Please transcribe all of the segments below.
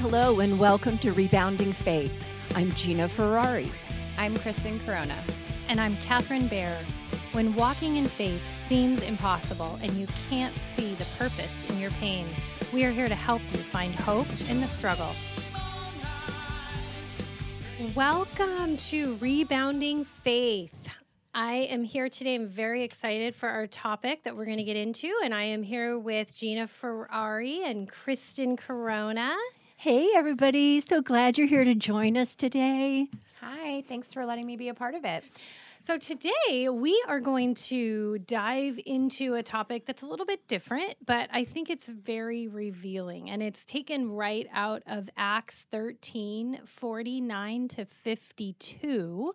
Hello, and welcome to Rebounding Faith. I'm Gina Ferrari. I'm Kristen Corona. And I'm Catherine Bear. When walking in faith seems impossible and you can't see the purpose in your pain, we are here to help you find hope in the struggle. Welcome to Rebounding Faith. I am here today. I'm very excited for our topic that we're going to get into, and I am here with Gina Ferrari and Kristen Corona. Hey, everybody. So glad you're here to join us today. Hi, thanks for letting me be a part of it. So, today we are going to dive into a topic that's a little bit different, but I think it's very revealing. And it's taken right out of Acts 13 49 to 52.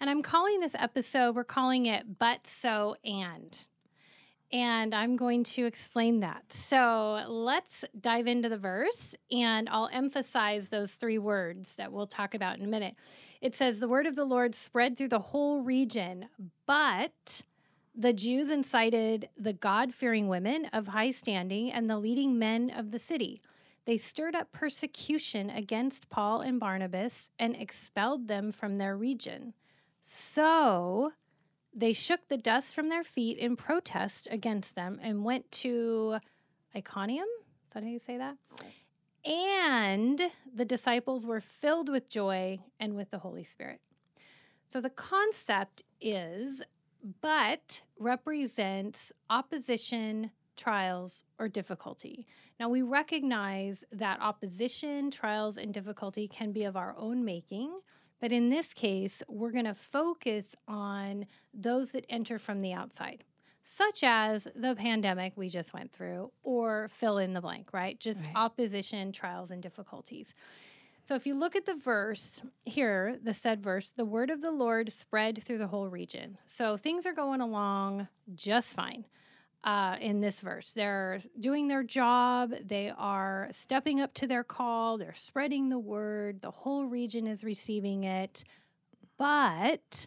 And I'm calling this episode, we're calling it But So and and I'm going to explain that. So let's dive into the verse, and I'll emphasize those three words that we'll talk about in a minute. It says, The word of the Lord spread through the whole region, but the Jews incited the God fearing women of high standing and the leading men of the city. They stirred up persecution against Paul and Barnabas and expelled them from their region. So they shook the dust from their feet in protest against them and went to Iconium. Is that how you say that? And the disciples were filled with joy and with the Holy Spirit. So the concept is, but represents opposition, trials, or difficulty. Now, we recognize that opposition, trials, and difficulty can be of our own making but in this case, we're going to focus on those that enter from the outside, such as the pandemic we just went through, or fill in the blank, right? Just right. opposition, trials, and difficulties. So if you look at the verse here, the said verse, the word of the Lord spread through the whole region. So things are going along just fine uh, in this verse. They're doing their job, they are stepping up to their call, they're spreading the word, the whole region is receiving it. But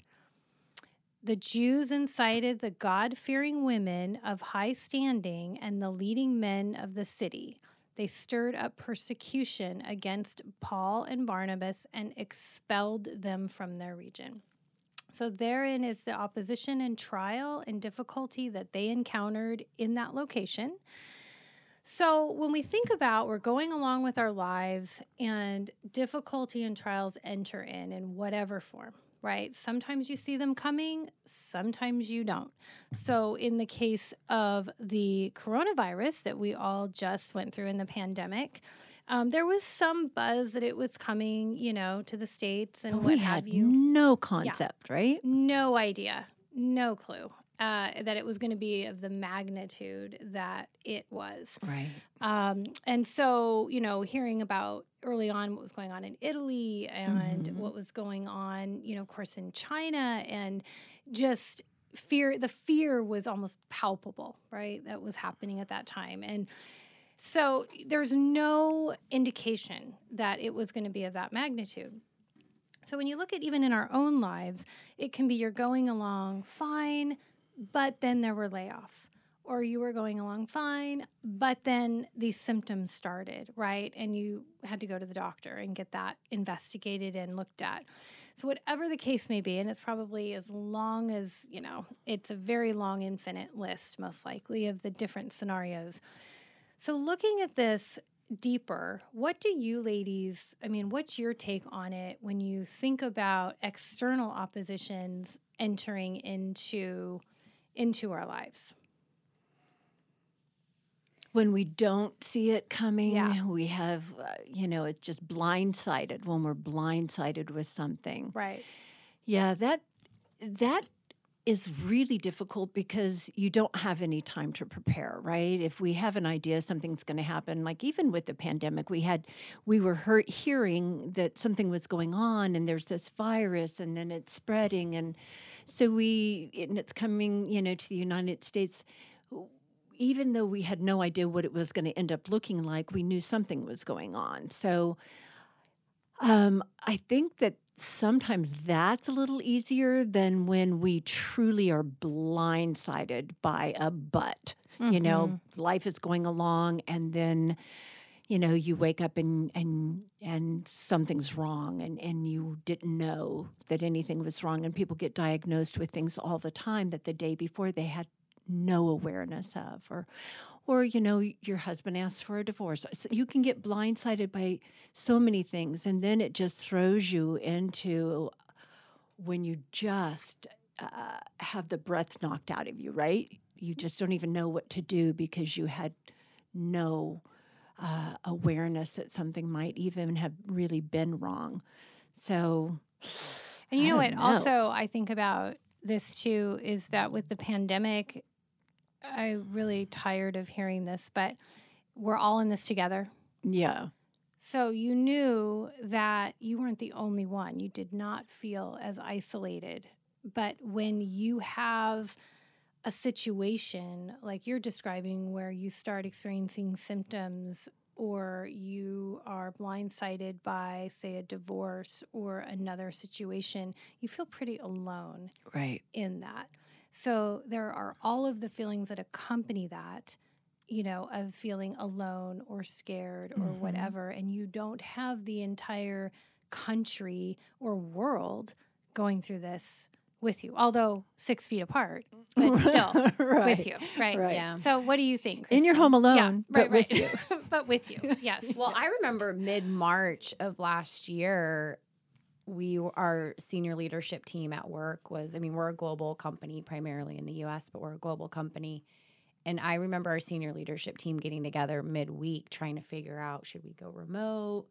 the Jews incited the God fearing women of high standing and the leading men of the city. They stirred up persecution against Paul and Barnabas and expelled them from their region. So, therein is the opposition and trial and difficulty that they encountered in that location. So, when we think about we're going along with our lives and difficulty and trials enter in in whatever form, right? Sometimes you see them coming, sometimes you don't. So, in the case of the coronavirus that we all just went through in the pandemic, um, there was some buzz that it was coming, you know, to the states and but what we have had you. No concept, yeah. right? No idea, no clue. Uh, that it was going to be of the magnitude that it was. Right. Um, and so, you know, hearing about early on what was going on in Italy and mm-hmm. what was going on, you know, of course, in China and just fear, the fear was almost palpable, right? That was happening at that time. And, so there's no indication that it was going to be of that magnitude. So when you look at even in our own lives, it can be you're going along fine, but then there were layoffs. Or you were going along fine, but then these symptoms started, right? And you had to go to the doctor and get that investigated and looked at. So, whatever the case may be, and it's probably as long as, you know, it's a very long, infinite list, most likely, of the different scenarios so, looking at this deeper, what do you ladies, I mean, what's your take on it when you think about external oppositions entering into into our lives? When we don't see it coming, yeah. we have, uh, you know, it's just blindsided when we're blindsided with something. Right. Yeah, that that is really difficult because you don't have any time to prepare, right? If we have an idea something's going to happen, like even with the pandemic, we had we were heard, hearing that something was going on and there's this virus and then it's spreading and so we and it's coming, you know, to the United States even though we had no idea what it was going to end up looking like, we knew something was going on. So um, I think that sometimes that's a little easier than when we truly are blindsided by a but. Mm-hmm. You know, mm-hmm. life is going along and then you know you wake up and and and something's wrong and and you didn't know that anything was wrong and people get diagnosed with things all the time that the day before they had no awareness of or or you know your husband asks for a divorce you can get blindsided by so many things and then it just throws you into when you just uh, have the breath knocked out of you right you just don't even know what to do because you had no uh, awareness that something might even have really been wrong. So, and you know what? know. Also, I think about this too is that with the pandemic, I really tired of hearing this, but we're all in this together. yeah, So you knew that you weren't the only one. You did not feel as isolated. But when you have a situation like you're describing where you start experiencing symptoms or you are blindsided by, say, a divorce or another situation, you feel pretty alone right. in that. So there are all of the feelings that accompany that, you know, of feeling alone or scared or Mhm. whatever. And you don't have the entire country or world going through this with you, although six feet apart, but still right. with you, right? Right. Yeah. So what do you think? In your home alone, yeah, but right, right. with you. but with you, yes. Well, I remember mid March of last year, we our senior leadership team at work was. I mean, we're a global company, primarily in the U.S., but we're a global company. And I remember our senior leadership team getting together midweek, trying to figure out should we go remote.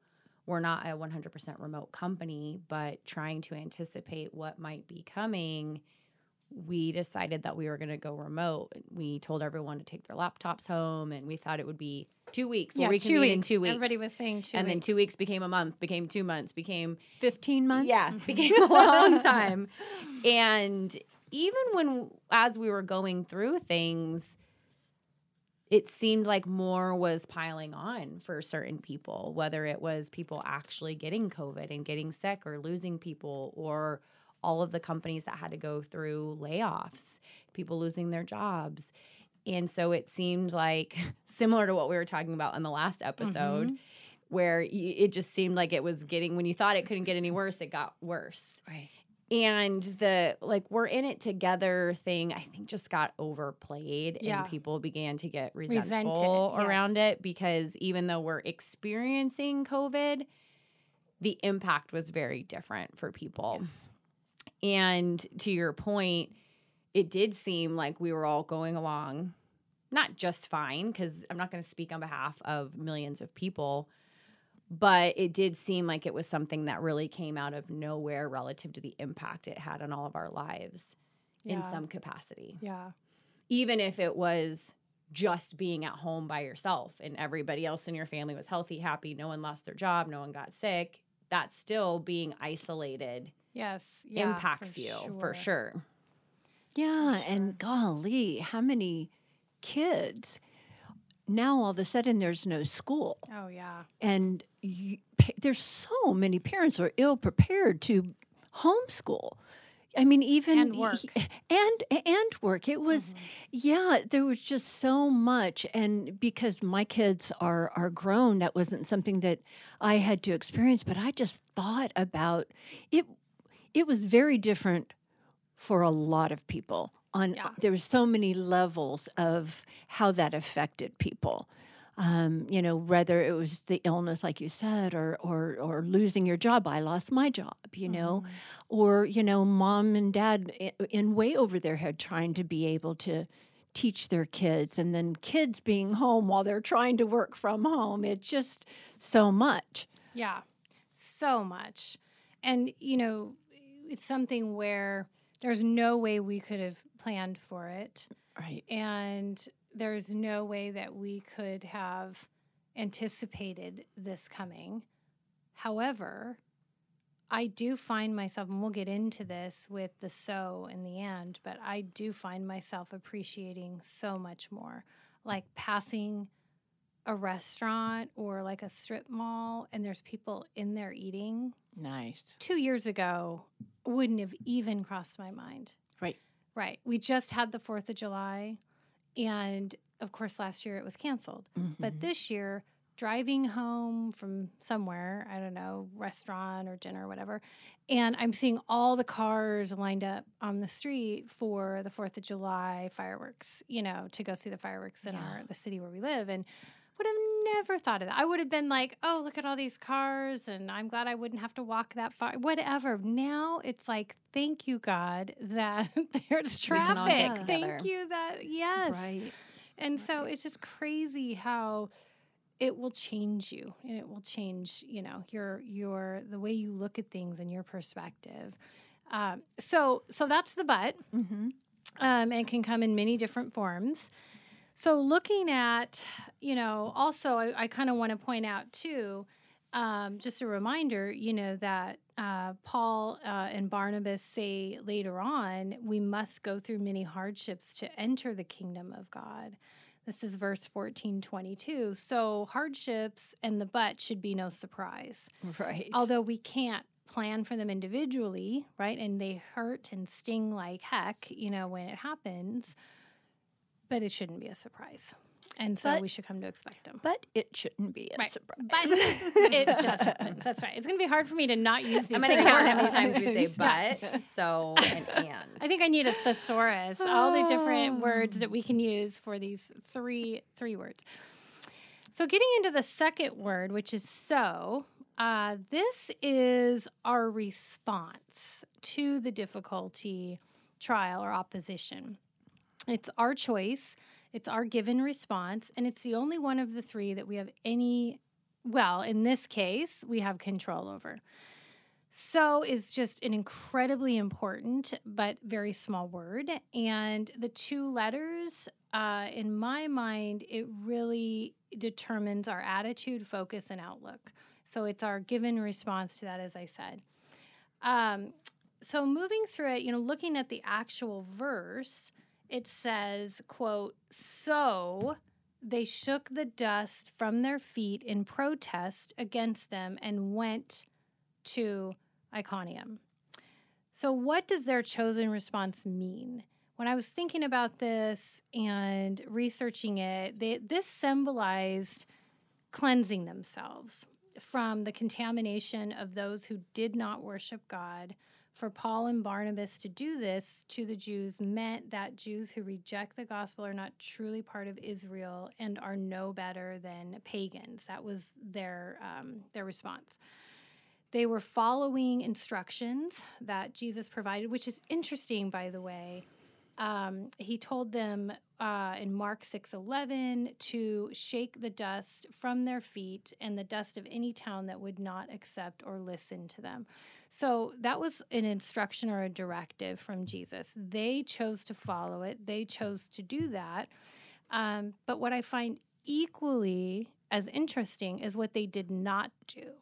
We're not a 100% remote company, but trying to anticipate what might be coming we decided that we were going to go remote. We told everyone to take their laptops home, and we thought it would be two weeks. Well yeah, reconvene two weeks. in two weeks. Everybody was saying two and then two weeks became a month, became two months, became 15 months? yeah, became a long time. And even when as we were going through things, it seemed like more was piling on for certain people, whether it was people actually getting COVID and getting sick or losing people or all of the companies that had to go through layoffs, people losing their jobs. And so it seemed like similar to what we were talking about in the last episode, Mhm. where it just seemed like it was getting, when you thought it couldn't get any worse, it got worse. Right. And the like, we're in it together thing, I think just got overplayed Yeah. and people began to get resentful around yes. it because even though we're experiencing COVID, the impact was very different for people. Yes. And to your point, it did seem like we were all going along, not just fine, because I'm not going to speak on behalf of millions of people, but it did seem like it was something that really came out of nowhere relative to the impact it had on all of our lives in some capacity. Yeah. Even if it was just being at home by yourself and everybody else in your family was healthy, happy, no one lost their job, no one got sick, that's still being isolated Yes. Yeah, impacts for you for sure. Yeah, and golly, how many kids now all of a sudden there's no school Oh yeah. and you, there's so many parents who are ill prepared to homeschool i mean even And work. and and work it was Mhm. yeah there was just so much and because my kids are are grown that wasn't something that i had to experience but i just thought about it it was very different for a lot of people on Yeah. there were so many levels of how that affected people um, you know whether it was the illness like you said or or or losing your job i lost my job you know Mhm. or you know mom and dad i- in way over their head trying to be able to teach their kids and then kids being home while they're trying to work from home it's just so much Yeah, so much. And, you know, it's something where there's no way we could have planned for it. right And there's no way that we could have anticipated this coming. However, I do find myself, and we'll get into this with the so in the end, but I do find myself appreciating so much more. Like passing a restaurant or like a strip mall, and there's people in there eating. Nice Two years ago, wouldn't have even crossed my mind. Right. Right. We just had the 4th of July. And of course, last year it was canceled. Mhm. But this year, driving home from somewhere, I don't know, restaurant or dinner or whatever, and I'm seeing all the cars lined up on the street for the 4th of July fireworks, you know, to go see the fireworks in Yeah. our the city where we live and would have never thought of that. I would have been like, "Oh, look at all these cars and I'm glad I wouldn't have to walk that far." Whatever. Now it's like, "Thank you God that there's We can all get traffic. Thank you that yes." Right. And so it's just crazy how it will change you and it will change, you know, your your the way you look at things and your perspective. Um, so so that's the but Mm-hmm. um, and can come in many different forms. So, looking at, you know, also, I, I kind of want to point out too, um, just a reminder, you know, that uh, Paul uh, and Barnabas say later on, we must go through many hardships to enter the kingdom of God. This is verse 14, 22. So, hardships and the but should be no surprise Right. although we can't plan for them individually, right? And they hurt and sting like heck, you know, when it happens, but it shouldn't be a surprise. And so But- we should come to expect them. but it shouldn't be a Right. surprise. But it just happens. That's right. It's going to be hard for me to not use these. I'm going to count how many times we say Yeah. but. So, and and. I think I need a thesaurus, all the different words that we can use for these three three words. So, getting into the second word, which is so, uh, this is our response to the difficulty, trial, or opposition. It's our choice, it's our given response, and it's the only one of the three that we have any, well, in this case, we have control over. So is just an incredibly important but very small word. And the two letters, uh, in my mind, it really determines our attitude, focus, and outlook. So it's our given response to that, as I said. Um, so moving through it, you know, looking at the actual verse, it says, quote, so they shook the dust from their feet in protest against them and went to Iconium. So, what does their chosen response mean? When I was thinking about this and researching it, they, this symbolized cleansing themselves from the contamination of those who did not worship God. For Paul and Barnabas to do this to the Jews meant that Jews who reject the gospel are not truly part of Israel and are no better than pagans. That was their um, their response. They were following instructions that Jesus provided, which is interesting, by the way. Um, he told them uh, in Mark 6:11 to shake the dust from their feet and the dust of any town that would not accept or listen to them. So that was an instruction or a directive from Jesus. They chose to follow it. They chose to do that. Um, but what I find equally as interesting is what they did not do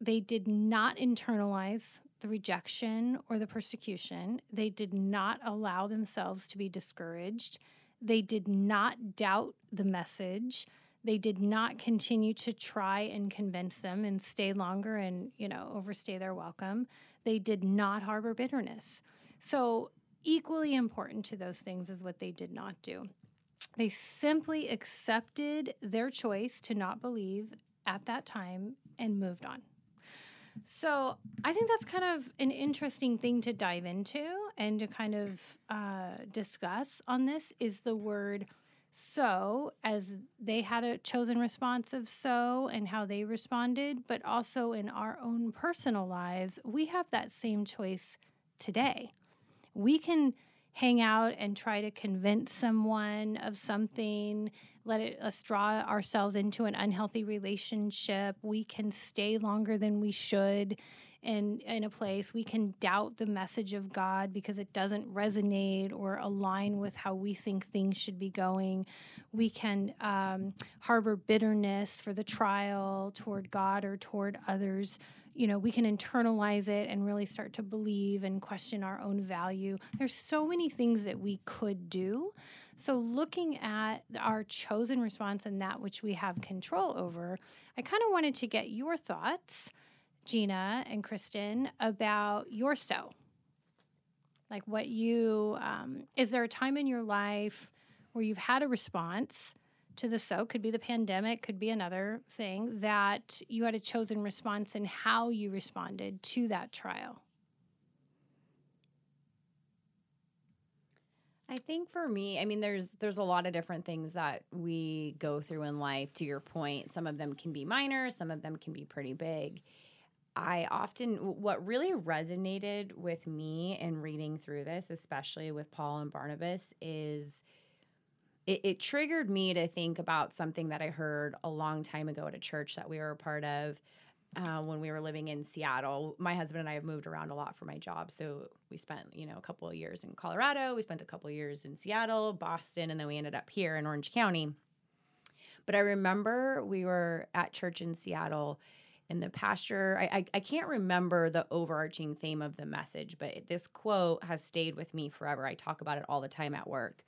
they did not internalize the rejection or the persecution. They did not allow themselves to be discouraged. They did not doubt the message. They did not continue to try and convince them and stay longer and, you know, overstay their welcome. They did not harbor bitterness. So, equally important to those things is what they did not do. They simply accepted their choice to not believe at that time and moved on. So I think that's kind of an interesting thing to dive into and to kind of uh, discuss on this is the word so, as they had a chosen response of so and how they responded, but also in our own personal lives, we have that same choice today. We can hang out and try to convince someone of something, let it, us draw ourselves into an unhealthy relationship. We can stay longer than we should in, in a place. We can doubt the message of God because it doesn't resonate or align with how we think things should be going. We can um, harbor bitterness for the trial toward God or toward others you know, we can internalize it and really start to believe and question our own value. There's so many things that we could do. So, looking at our chosen response and that which we have control over, I kind of wanted to get your thoughts, Gina and Kristen, about your so. Like, what you, um, is there a time in your life where you've had a response to the so could be the pandemic could be another thing that you had a chosen response and how you responded to that trial I think for me, I mean, there's there's a lot of different things that we go through in life. To your point, some of them can be minor, some of them can be pretty big. I often, what really resonated with me in reading through this, especially with Paul and Barnabas, is it, it triggered me to think about something that I heard a long time ago at a church that we were a part of uh, when we were living in Seattle. My husband and I have moved around a lot for my job. So we spent, you know, a couple of years in Colorado, we spent a couple of years in Seattle, Boston, and then we ended up here in Orange County. But I remember we were at church in Seattle in the pasture. I, I, I can't remember the overarching theme of the message, but this quote has stayed with me forever. I talk about it all the time at work.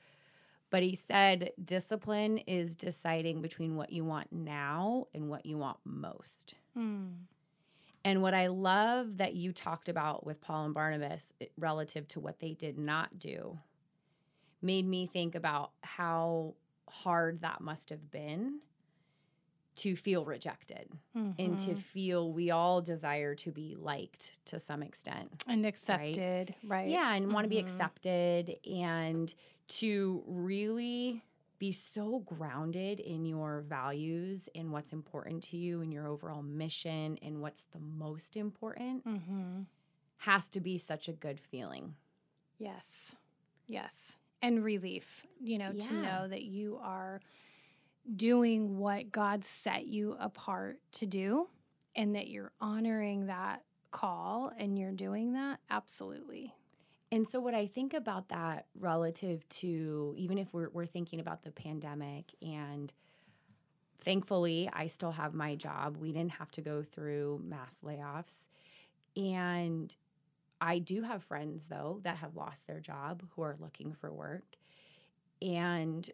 But he said, discipline is deciding between what you want now and what you want most. Mm. And what I love that you talked about with Paul and Barnabas eh, relative to what they did not do made me think about how hard that must have been to feel rejected mm-hmm. and to mm-hmm. feel we all desire to be liked to some extent and accepted right, right? yeah and mm-hmm. want to be accepted and to really be so grounded in your values and what's important to you and your overall mission and what's the most important mm-hmm. has to be such a good feeling. Yes. Yes. And relief, you know, yeah. to know that you are doing what God set you apart to do and that you're honoring that call and you're doing that. Absolutely. And so, what I think about that relative to even if we're, we're thinking about the pandemic, and thankfully, I still have my job. We didn't have to go through mass layoffs. And I do have friends, though, that have lost their job who are looking for work. And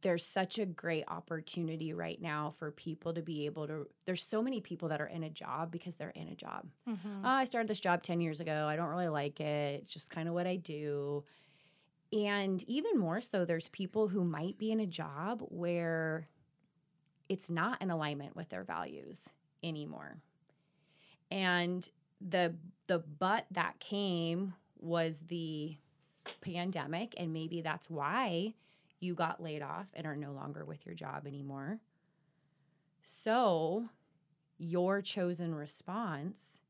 there's such a great opportunity right now for people to be able to there's so many people that are in a job because they're in a job. Mm-hmm. oh, i started this job 10 years ago. I don't really like it. It's just kind of what i do. And even more so there's people who might be in a job where it's not in alignment with their values anymore. And the the but that came was the pandemic and maybe that's why you got laid off and are no longer with your job anymore. So, your chosen response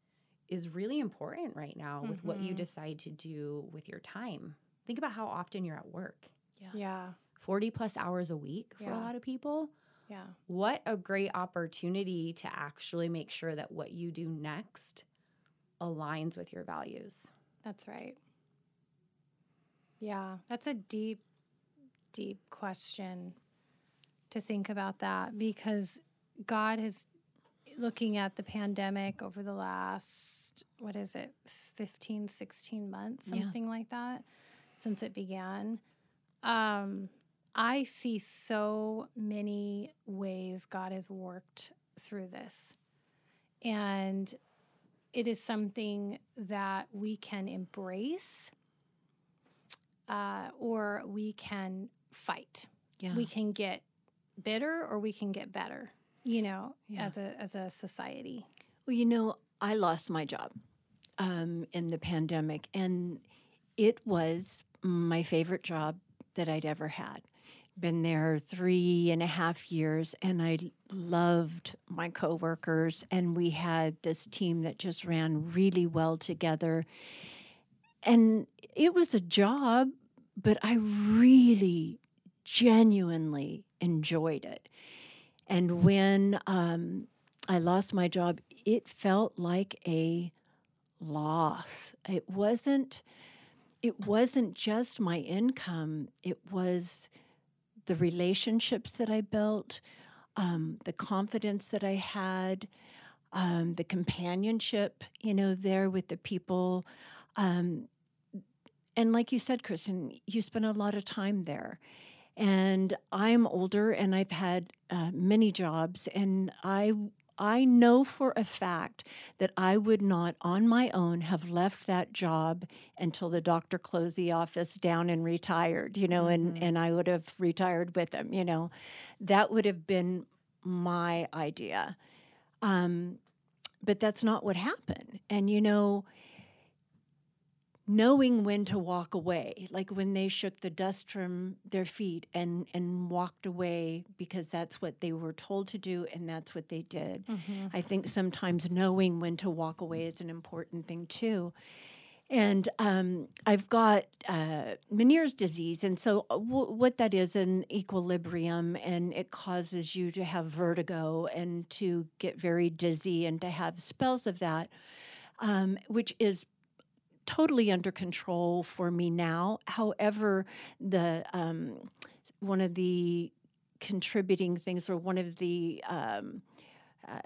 is really important right now with mm-hmm. what you mm-hmm. decide to do with your time. Think about how often you're at work. Yeah. Yeah. 40 plus hours a week for yeah. a lot of people. Yeah. What a great opportunity to actually make sure that what you do next aligns with your values. That's right. Yeah, that's a deep deep question to think about that because God is looking at the pandemic over the last, what is it, 15, 16 months, something yeah. like that, since it began. Um, I see so many ways God has worked through this. And it is something that we can embrace uh, or we can fight. Yeah. We can get bitter or we can get better, you know, yeah. as a as a society. Well, you know, I lost my job um, in the pandemic, and it was my favorite job that I'd ever had. Been there three and a half years, and I loved my coworkers, and we had this team that just ran really well together. And it was a job, but I really genuinely enjoyed it. And when um, I lost my job, it felt like a loss. It wasn't. It wasn't just my income. It was the relationships that I built, um, the confidence that I had, um, the companionship. You know, there with the people. Um, and like you said, Kristen, you spent a lot of time there. And I'm older and I've had uh, many jobs, and I I know for a fact that I would not on my own have left that job until the doctor closed the office down and retired, you know, mm-hmm. and, and I would have retired with him, you know. That would have been my idea. Um, but that's not what happened. And, you know, knowing when to walk away like when they shook the dust from their feet and and walked away because that's what they were told to do and that's what they did mm-hmm. i think sometimes knowing when to walk away is an important thing too and um, I've got uh, Meniere's disease, and so uh, w- what that is an equilibrium, and it causes you to have vertigo and to get very dizzy and to have spells of that, um, which is totally under control for me now. However, the um, one of the contributing things, or one of the um, uh,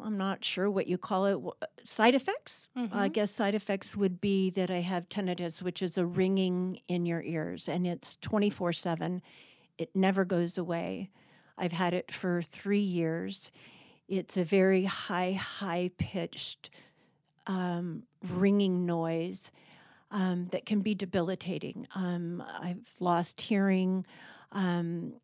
I'm not sure what you call it. Side effects? Mm-hmm. I guess side effects would be that I have tinnitus, which is a ringing in your ears, and it's 24 7. It never goes away. I've had it for three years. It's a very high, high pitched um, ringing noise um, that can be debilitating. Um, I've lost hearing, um,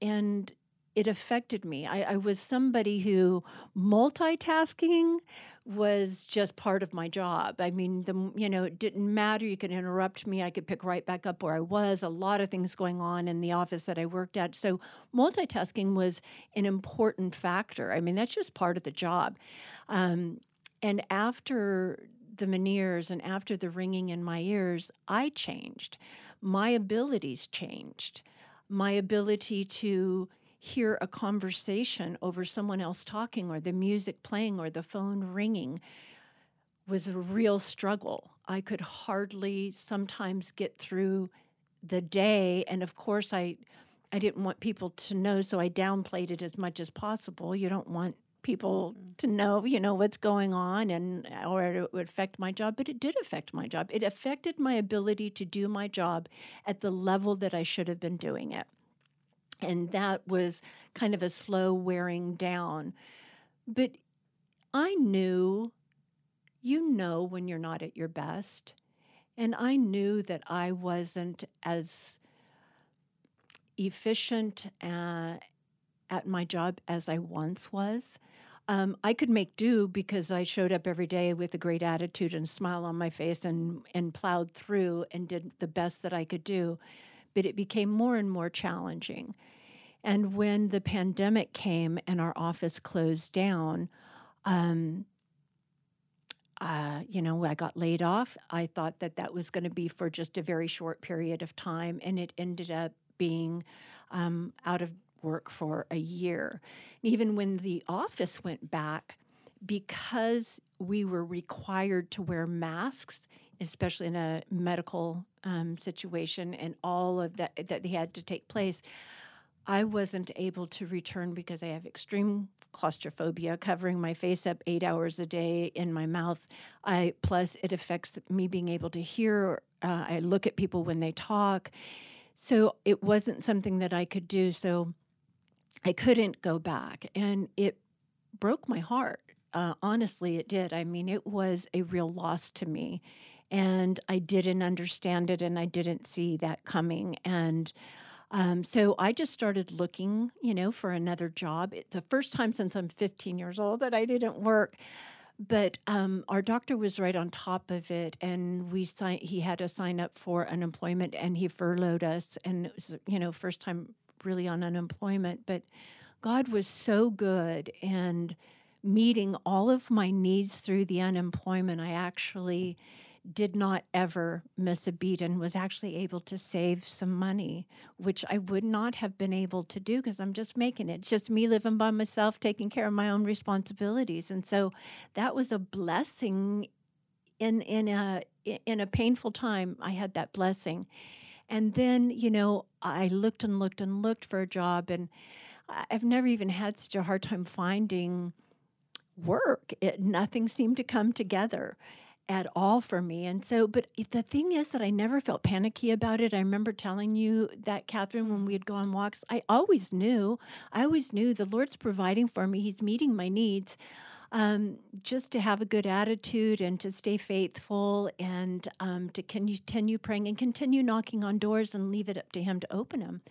and it affected me. I, I, was somebody who multitasking was just part of my job. I mean, the you know it didn't matter. You could interrupt me. I could pick right back up where I was. A lot of things going on in the office that I worked at. So multitasking was an important factor. I mean, that's just part of the job. Um, and after the Meniere's and after the ringing in my ears, I changed. My abilities changed. My ability to hear a conversation over someone else talking or the music playing or the phone ringing was a real struggle. I could hardly sometimes get through the day and of course I I didn't want people to know so I downplayed it as much as possible. You don't want people mm-hmm. to know, you know, what's going on and or it would affect my job, but it did affect my job. It affected my ability to do my job at the level that I should have been doing it. And that was kind of a slow wearing down. But I knew, you know, when you're not at your best. And I knew that I wasn't as efficient uh, at my job as I once was. Um, I could make do because I showed up every day with a great attitude and smile on my face and, and plowed through and did the best that I could do. But it became more and more challenging. And when the pandemic came and our office closed down, um, uh, you know, I got laid off. I thought that that was going to be for just a very short period of time, and it ended up being um, out of work for a year. And even when the office went back, because we were required to wear masks, especially in a medical um, situation, and all of that that had to take place, I wasn't able to return because I have extreme claustrophobia, covering my face up eight hours a day in my mouth. I plus it affects me being able to hear. Uh, I look at people when they talk, so it wasn't something that I could do. So I couldn't go back. And it broke my heart. Uh, honestly, it did. I mean, it was a real loss to me. And I didn't understand it and I didn't see that coming. And um, so I just started looking, you know, for another job. It's the first time since I'm 15 years old that I didn't work. But um, our doctor was right on top of it, and we signed. He had to sign up for unemployment, and he furloughed us. And it was, you know, first time really on unemployment, but God was so good and meeting all of my needs through the unemployment. I actually did not ever miss a beat and was actually able to save some money, which I would not have been able to do because I'm just making it. It's just me living by myself, taking care of my own responsibilities. And so that was a blessing in in a in a painful time. I had that blessing. And then, you know, I looked and looked and looked for a job, and I've never even had such a hard time finding work. It, nothing seemed to come together. at all for me. And so, but the thing is that I never felt panicky about it. I remember telling you that, Catherine, when we'd go on walks, I always knew, I always knew the Lord's providing for me, He's meeting my needs. Um, just to have a good attitude and to stay faithful and um, to continue praying and continue knocking on doors and leave it up to Him to open them.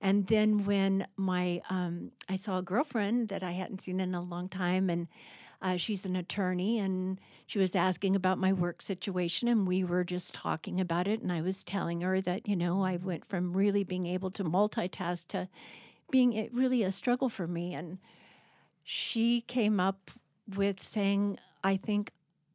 And then when my um, I saw a girlfriend that I hadn't seen in a long time, and uh, she's an attorney, and she was asking about my work situation, and we were just talking about it. And I was telling her that, you know, I went from really being able to multitask to being it really a struggle for me. And she came up with saying, I think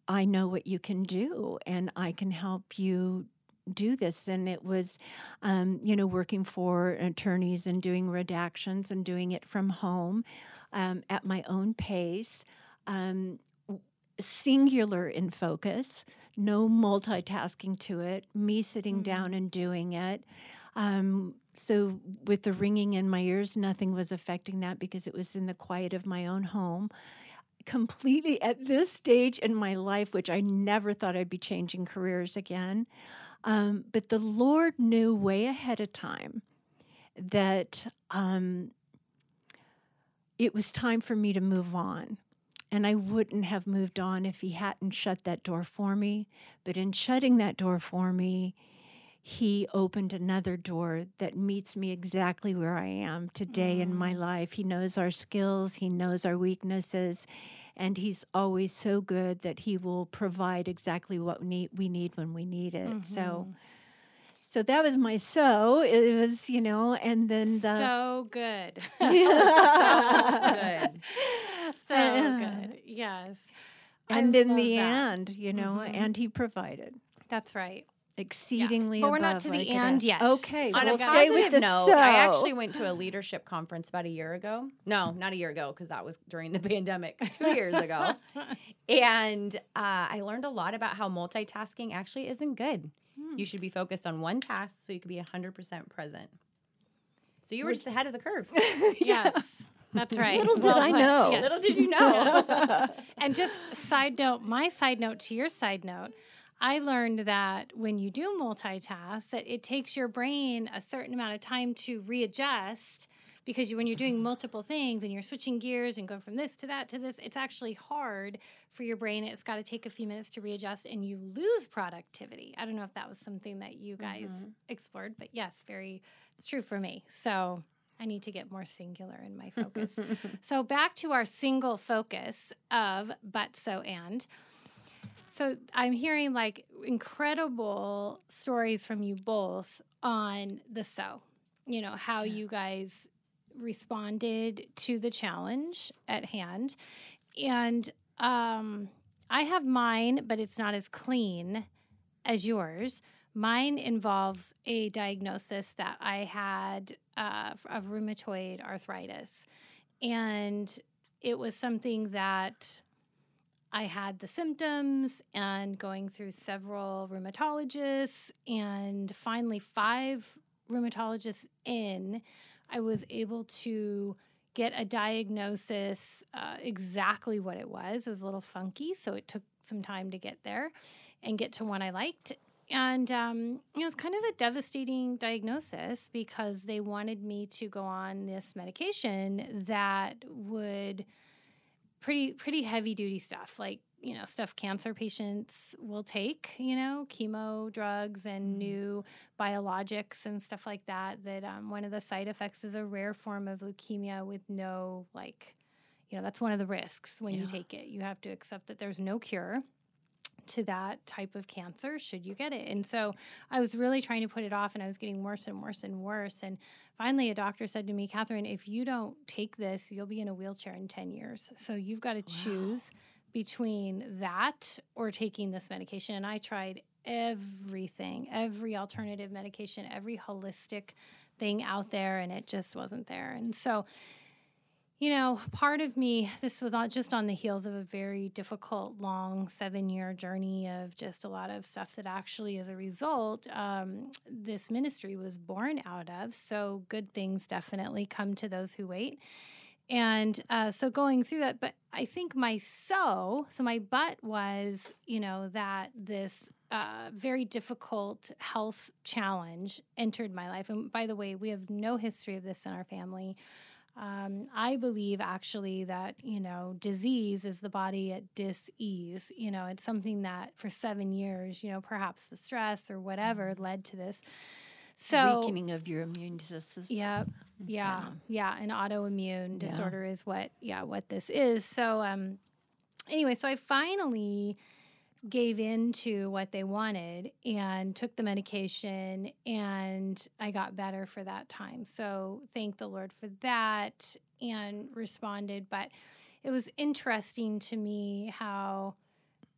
I know what you can do, and I can help you do this and it was um, you know working for attorneys and doing redactions and doing it from home um, at my own pace um, singular in focus, no multitasking to it, me sitting mm-hmm. down and doing it. Um, so, with the ringing in my ears, nothing was affecting that because it was in the quiet of my own home. Completely at this stage in my life, which I never thought I'd be changing careers again. Um, but the Lord knew way ahead of time that um, it was time for me to move on. And I wouldn't have moved on if he hadn't shut that door for me. But in shutting that door for me, he opened another door that meets me exactly where I am today mm. in my mm. life. He knows our skills, he knows our weaknesses, and he's always so good that he will provide exactly what we need, we need when we need it. Mm-hmm. So so that was my so. It was, you know, and then the so good. so good so uh, good. Yes. And I in the that. end, you know, mm-hmm. and he provided. That's right. Exceedingly, yeah. but we're not to the end yet. Okay, on we'll a stay with the note, so. I actually went to a leadership conference about a year ago. No, not a year ago because that was during the pandemic. Two years ago, and uh, I learned a lot about how multitasking actually isn't good. Hmm. You should be focused on one task so you can be hundred percent present. So you were just ahead of the curve. yes. That's right. Little did well I know. Yes. Little did you know. And just side note, my side note to your side note, I learned that when you do multitask, that it takes your brain a certain amount of time to readjust because you, when you're doing multiple things and you're switching gears and going from this to that to this, it's actually hard for your brain. It's got to take a few minutes to readjust and you lose productivity. I don't know if that was something that you guys mm-hmm. explored, but yes, very, it's true for me. So I need to get more singular in my focus. so back to our single focus of but so and. So I'm hearing like incredible stories from you both on the so. You know, how yeah. you guys responded to the challenge at hand. And um I have mine, but it's not as clean as yours. Mine involves a diagnosis that I had uh, of rheumatoid arthritis. And it was something that I had the symptoms and going through several rheumatologists, and finally, five rheumatologists in, I was able to get a diagnosis uh, exactly what it was. It was a little funky, so it took some time to get there and get to one I liked and um, it was kind of a devastating diagnosis because they wanted me to go on this medication that would pretty pretty heavy duty stuff like you know stuff cancer patients will take you know chemo drugs and mm-hmm. new biologics and stuff like that that um, one of the side effects is a rare form of leukemia with no like you know that's one of the risks when yeah. you take it you have to accept that there's no cure to that type of cancer should you get it. And so I was really trying to put it off and I was getting worse and worse and worse. And finally, a doctor said to me, Catherine, if you don't take this, you'll be in a wheelchair in 10 years. So you've got to wow. choose between that or taking this medication. And I tried everything, every alternative medication, every holistic thing out there, and it just wasn't there. And so, you know, part of me, this was not just on the heels of a very difficult, long seven year journey of just a lot of stuff that actually, as a result, um, this ministry was born out of. So, good things definitely come to those who wait. and uh, so going through that, but I think my so, so my but was, you know, that this uh, very difficult health challenge entered my life. And by the way, we have no history of this in our family. Um, I believe actually that, you know, disease is the body at dis-ease. You know, it's something that for seven years, you know, perhaps the stress or whatever led to this. So weakening of your immune system. yeah, yeah, yeah. An autoimmune Yeah. disorder is what, yeah, what this is. So, um, anyway, so I finally gave in to what they wanted and took the medication, and I got better for that time. So, thank the Lord for that and responded. But it was interesting to me how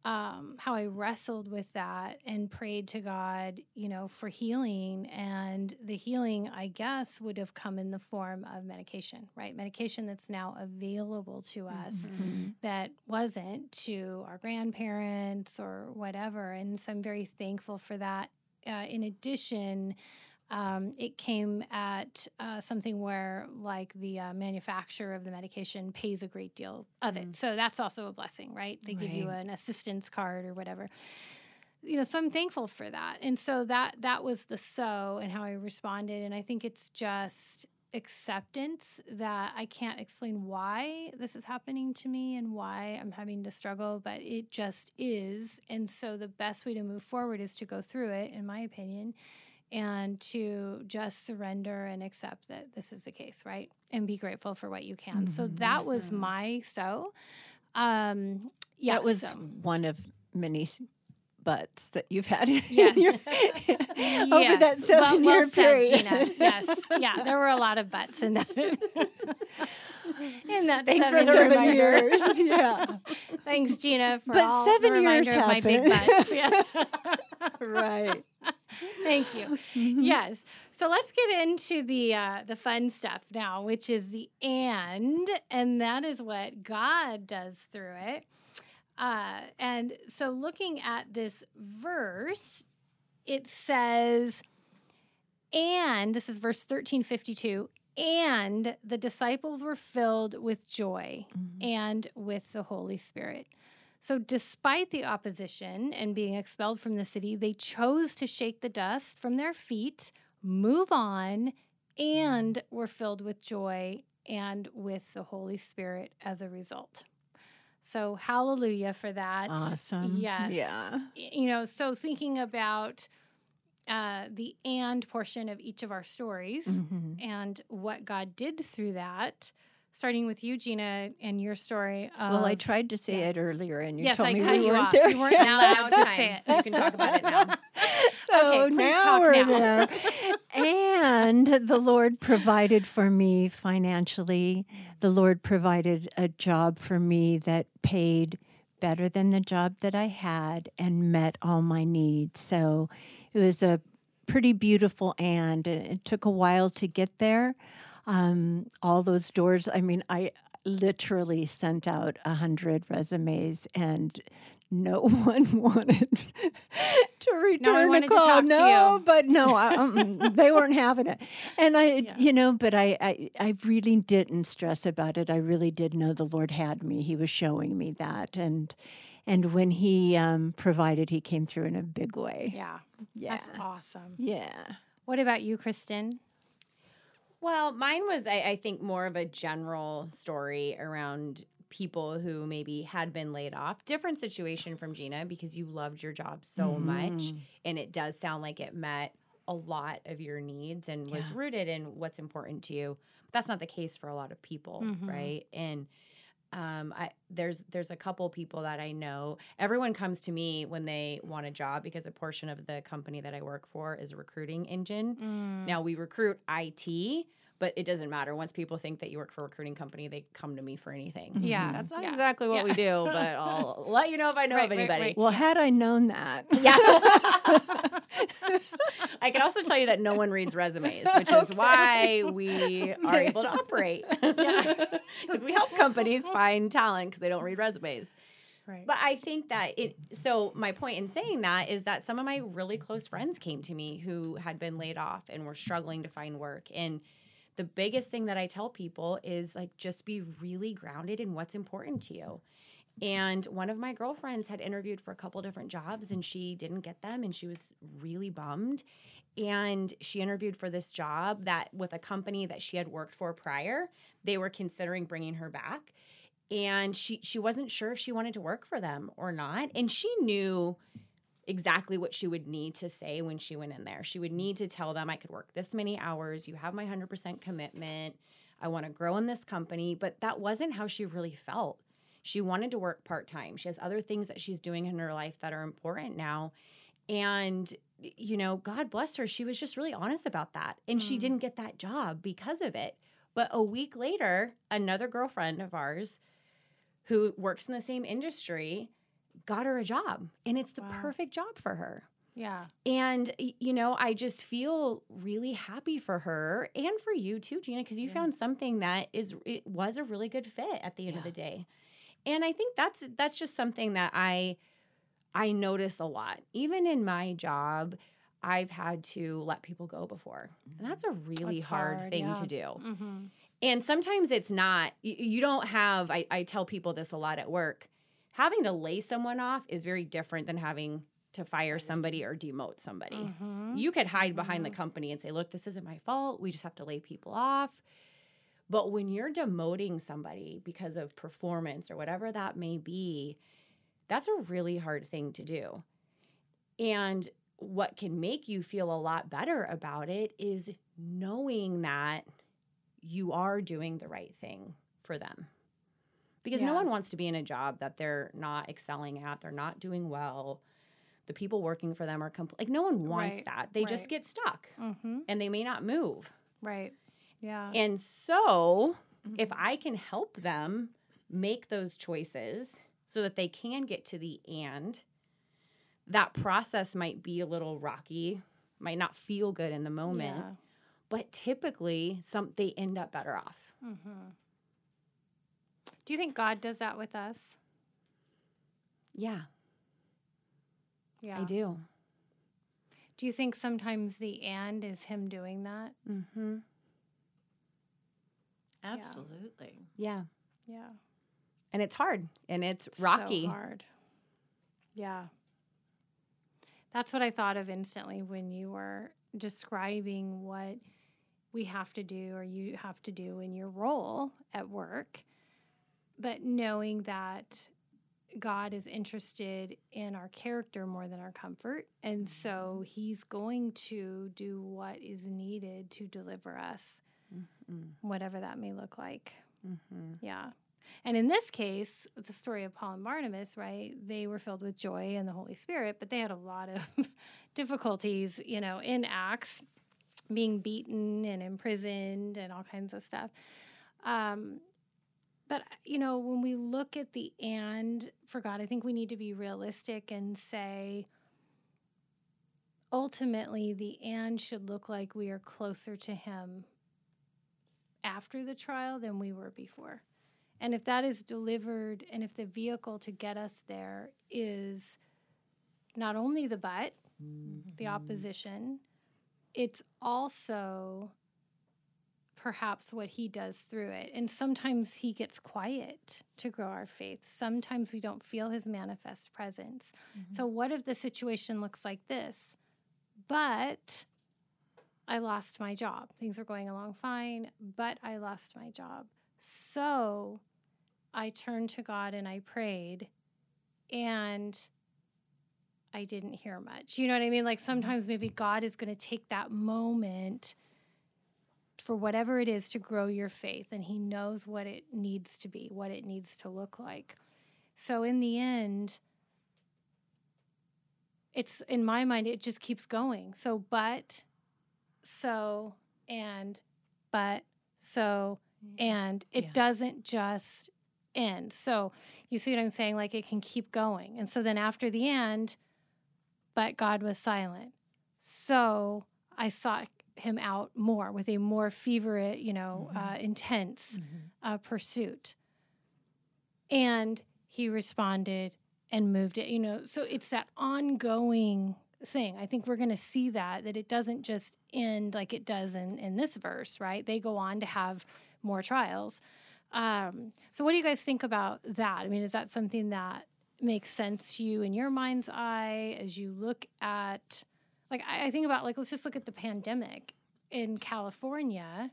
um, how I wrestled with that and prayed to God, you know, for healing. And the healing, I guess, would have come in the form of medication, right? Medication that's now available to us Mhm. that wasn't to our grandparents or whatever. And so I'm very thankful for that. Uh, in addition, um, it came at uh, something where, like, the uh, manufacturer of the medication pays a great deal of it. So that's also a blessing, right? They give you an assistance card or whatever. You know, so I'm thankful for that. And so that that was the so and how I responded. And I think it's just acceptance that I can't explain why this is happening to me and why I'm having to struggle, but it just is. And so the best way to move forward is to go through it, in my opinion, and to just surrender and accept that this is the case, right? And be grateful for what you can. So that was my so. Um, yeah, that was so- one of many s- butts that you've had Yes. your, over that Yes. seven well, year well said, period. Gina. Yes. Yeah, there were a lot of butts in that. in that Thanks for seven the seven reminder. years. yeah, Thanks, Gina, for But all seven the years reminder of my big butts. Yeah. right. Thank you. Yes. So let's get into the uh, the fun stuff now, which is the and, and that is what God does through it. Uh, and so, looking at this verse, it says, and this is verse thirteen fifty two. And the disciples were filled with joy and with the Holy Spirit. So, despite the opposition and being expelled from the city, they chose to shake the dust from their feet, move on, and were filled with joy and with the Holy Spirit as a result. So, hallelujah for that. Awesome. Yes. Yeah. You know, so thinking about uh, the and portion of each of our stories Mhm. and what God did through that, starting with you, Gina, and your story. Of, Well, I tried to say yeah. it earlier, and you Yes, told I me cut we you weren't off. there. You weren't Now, allowed to say it. You can talk about it now. So Okay, now we're now. there. and the Lord provided for me financially. The Lord provided a job for me that paid better than the job that I had and met all my needs. So it was a pretty beautiful and and it took a while to get there. Um, all those doors, I mean, I literally sent out a hundred resumes and no one wanted to return wanted a to call. no, you. but no, um, they weren't having it. And I, you know, but I, I, I really didn't stress about it. I really did know the Lord had me. He was showing me that, and and when He um, provided, He came through in a big way. Yeah, Yeah, that's awesome. yeah. What about you, Kristen? Well, mine was, I, I think, more of a general story around people who maybe had been laid off. Different situation from Gina because you loved your job so much. And it does sound like it met a lot of your needs and was rooted in what's important to you. But that's not the case for a lot of people, Mhm. right? And um, I, there's there's a couple people that I know. Everyone comes to me when they want a job because a portion of the company that I work for is a recruiting engine. Mm. Now we recruit IT, but it doesn't matter. Once people think that you work for a recruiting company, they come to me for anything. Mm-hmm. Yeah, That's not yeah, exactly what yeah. we do, but I'll let you know if I know Right, of anybody. right. Well, had I known that, Yeah. I can also tell you that no one reads resumes, which is why we are able to operate. Because we help companies find talent because they don't read resumes. Right. But I think that it, so my point in saying that is that some of my really close friends came to me who had been laid off and were struggling to find work. And the biggest thing that I tell people is like just be really grounded in what's important to you. And one of my girlfriends had interviewed for a couple different jobs and she didn't get them and she was really bummed. And she interviewed for this job that with a company that she had worked for prior, they were considering bringing her back. And she she wasn't sure if she wanted to work for them or not. And she knew exactly what she would need to say when she went in there. She would need to tell them, I could work this many hours, you have my 100% commitment, I want to grow in this company. But that wasn't how she really felt. She wanted to work part time. She has other things that she's doing in her life that are important now. And, you know, God bless her. She was just really honest about that. And mm. she didn't get that job because of it. But a week later, another girlfriend of ours who works in the same industry got her a job and it's the wow. perfect job for her. Yeah. And, you know, I just feel really happy for her and for you too, Gina, because you yeah. found something that is, it was a really good fit at the end yeah. of the day. And I think that's, that's just something that I, I notice a lot. Even in my job, I've had to let people go before. And that's a really that's hard, hard, thing yeah. to do. Mm-hmm. And sometimes it's not, you, you don't have, I, I tell people this a lot at work having to lay someone off is very different than having to fire somebody or demote somebody. Mm-hmm. You could hide behind mm-hmm. the company and say, look, this isn't my fault. We just have to lay people off. But when you're demoting somebody because of performance or whatever that may be, that's a really hard thing to do. And what can make you feel a lot better about it is knowing that you are doing the right thing for them because yeah. no one wants to be in a job that they're not excelling at, they're not doing well. The people working for them are compl- like no one wants right. that. They right. just get stuck mm-hmm. and they may not move. Right. Yeah. And so, mm-hmm. if I can help them make those choices so that they can get to the end, that process might be a little rocky, might not feel good in the moment, yeah. but typically some they end up better off. Mm-hmm. Do you think God does that with us? Yeah. Yeah. I do. Do you think sometimes the and is him doing that? Mm-hmm. Absolutely. Yeah. Yeah. And it's hard and it's rocky. So hard. Yeah. That's what I thought of instantly when you were describing what we have to do or you have to do in your role at work but knowing that God is interested in our character more than our comfort. And so mm-hmm. he's going to do what is needed to deliver us, mm-hmm. whatever that may look like. Mm-hmm. Yeah. And in this case, it's a story of Paul and Barnabas, right? They were filled with joy and the Holy Spirit, but they had a lot of difficulties, you know, in Acts, being beaten and imprisoned and all kinds of stuff. Um, but you know when we look at the and for god i think we need to be realistic and say ultimately the and should look like we are closer to him after the trial than we were before and if that is delivered and if the vehicle to get us there is not only the but mm-hmm. the opposition it's also perhaps what he does through it. And sometimes he gets quiet to grow our faith. Sometimes we don't feel his manifest presence. Mm-hmm. So, what if the situation looks like this? But I lost my job. Things were going along fine, but I lost my job. So I turned to God and I prayed, and I didn't hear much. You know what I mean? Like mm-hmm. sometimes maybe God is going to take that moment for whatever it is to grow your faith, and He knows what it needs to be, what it needs to look like. So, in the end, it's in my mind, it just keeps going. So, but, so, and, but, so, mm. and it yeah. doesn't just end. So, you see what I'm saying? Like it can keep going. And so then after the end, but God was silent. So I sought him out more with a more feverish, you know, mm-hmm. uh, intense mm-hmm. uh, pursuit. And he responded and moved it, you know. So it's that ongoing thing. I think we're going to see that that it doesn't just end like it does in in this verse, right? They go on to have more trials. Um, so, what do you guys think about that? I mean, is that something that makes sense to you in your mind's eye as you look at, like, I, I think about, like, let's just look at the pandemic in California.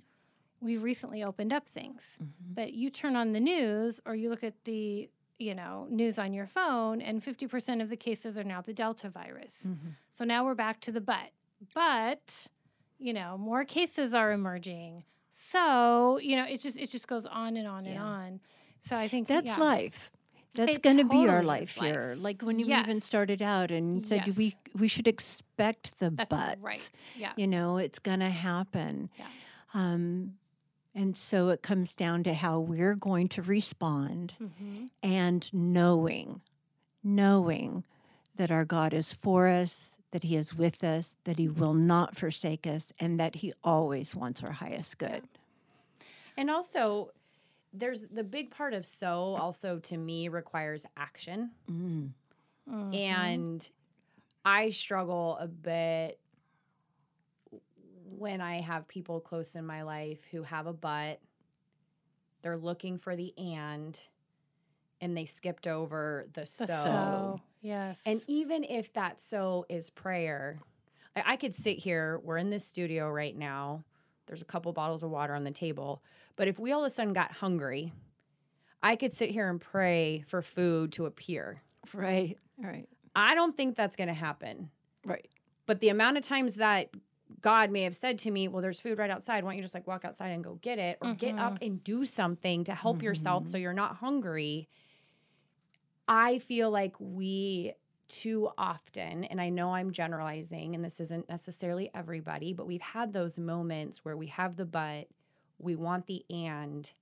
We've recently opened up things, Mm-hmm. but you turn on the news or you look at the you know news on your phone and 50% of the cases are now the delta virus Mm-hmm. so now we're back to the but but you know more cases are emerging so you know it's just it just goes on and on and on so i think That's yeah. life. That's going to be our totally life here. Like when you even started out and said Yes. we we should expect the that's buts. right yeah You know, it's going to happen. Yeah. Um, and so it comes down to how we're going to respond hmm and knowing, knowing that our God is for us, that He is with us, that He will not forsake us, and that He always wants our highest good. And also, there's the big part of so also to me requires action. Mm. Mm-hmm. And I struggle a bit when I have people close in my life who have a but, they're looking for the and, and they skipped over the, the so. so yes And even if that so is prayer, I, I could sit here, we're in this studio right now, there's a couple bottles of water on the table. But if we all of a sudden got hungry, I could sit here and pray for food to appear. Right, right, I don't think that's going to happen. right. But the amount of times that God may have said to me, Well, there's food right outside. Why don't you just like walk outside and go get it or get up mm-hmm. and do something to help yourself mm-hmm. so you're not hungry? I feel like we too often, and I know I'm generalizing, and this isn't necessarily everybody, but we've had those moments where we have the but, we want the and.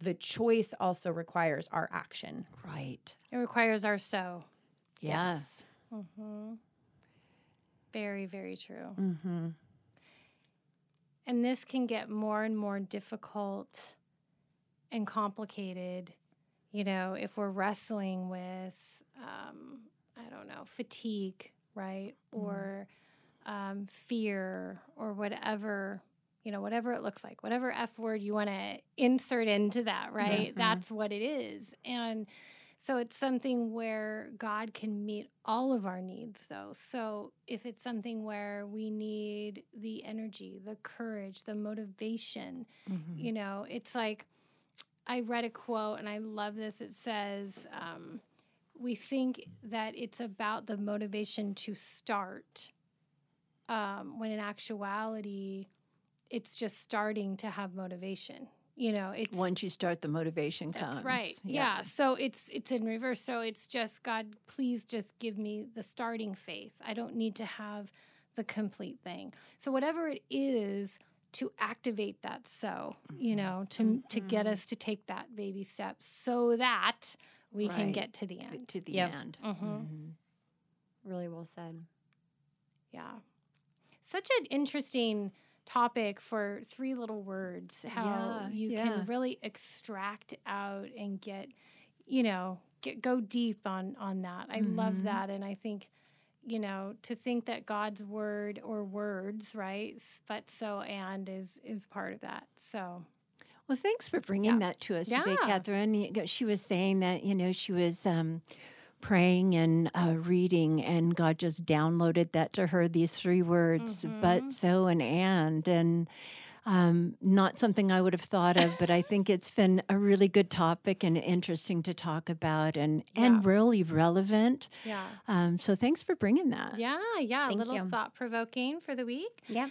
The choice also requires our action. Right. it requires our so Yeah. Yes. hmm very very true Mm-hmm. And this can get more and more difficult and complicated, you know, if we're wrestling with, um, I don't know, fatigue, right? Or um, fear or whatever, you know, whatever it looks like, whatever F word you want to insert into that, right? Mhm. That's what it is. And so it's something where God can meet all of our needs, though. So if it's something where we need the energy, the courage, the motivation, Mhm. you know, it's like I read a quote and I love this. It says, um, We think that it's about the motivation to start, um, when in actuality, it's just starting to have motivation. You know, it's Once you start, the motivation comes. that's right. Yeah. So it's it's in reverse. So it's just God, please just give me the starting faith. I don't need to have the complete thing. So whatever it is to activate that so, you know, to to get us to take that baby step so that we can get to the end. To the Yep. end. Mhm. Mhm. Really well said. Yeah. Such an interesting topic for three little words how Yeah, you yeah. can really extract out and get you know get go deep on on that i love Mhm. that and i think you know to think that god's word or words right but so and is is part of that so Well, thanks for bringing that to us today, Catherine. She was saying that, you know, she was um, praying and uh, reading, and God just downloaded that to her these three words, Mhm. but, so, and and. And um, not something I would have thought of, but I think it's been a really good topic and interesting to talk about and, and Yeah. really relevant. yeah Um, so thanks for bringing that. yeah yeah a little thought provoking for the week Yep.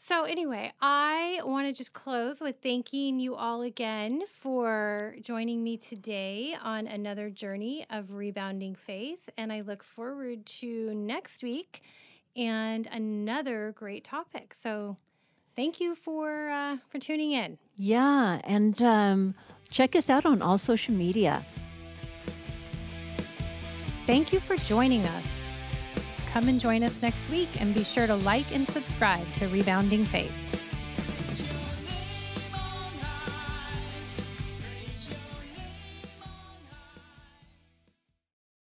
So, anyway, I want to just close with thanking you all again for joining me today on another journey of rebounding faith. And I look forward to next week and another great topic. So, thank you for uh, for tuning in. Yeah. And um, check us out on all social media. Thank you for joining us. Come and join us next week and be sure to like and subscribe to Rebounding Faith.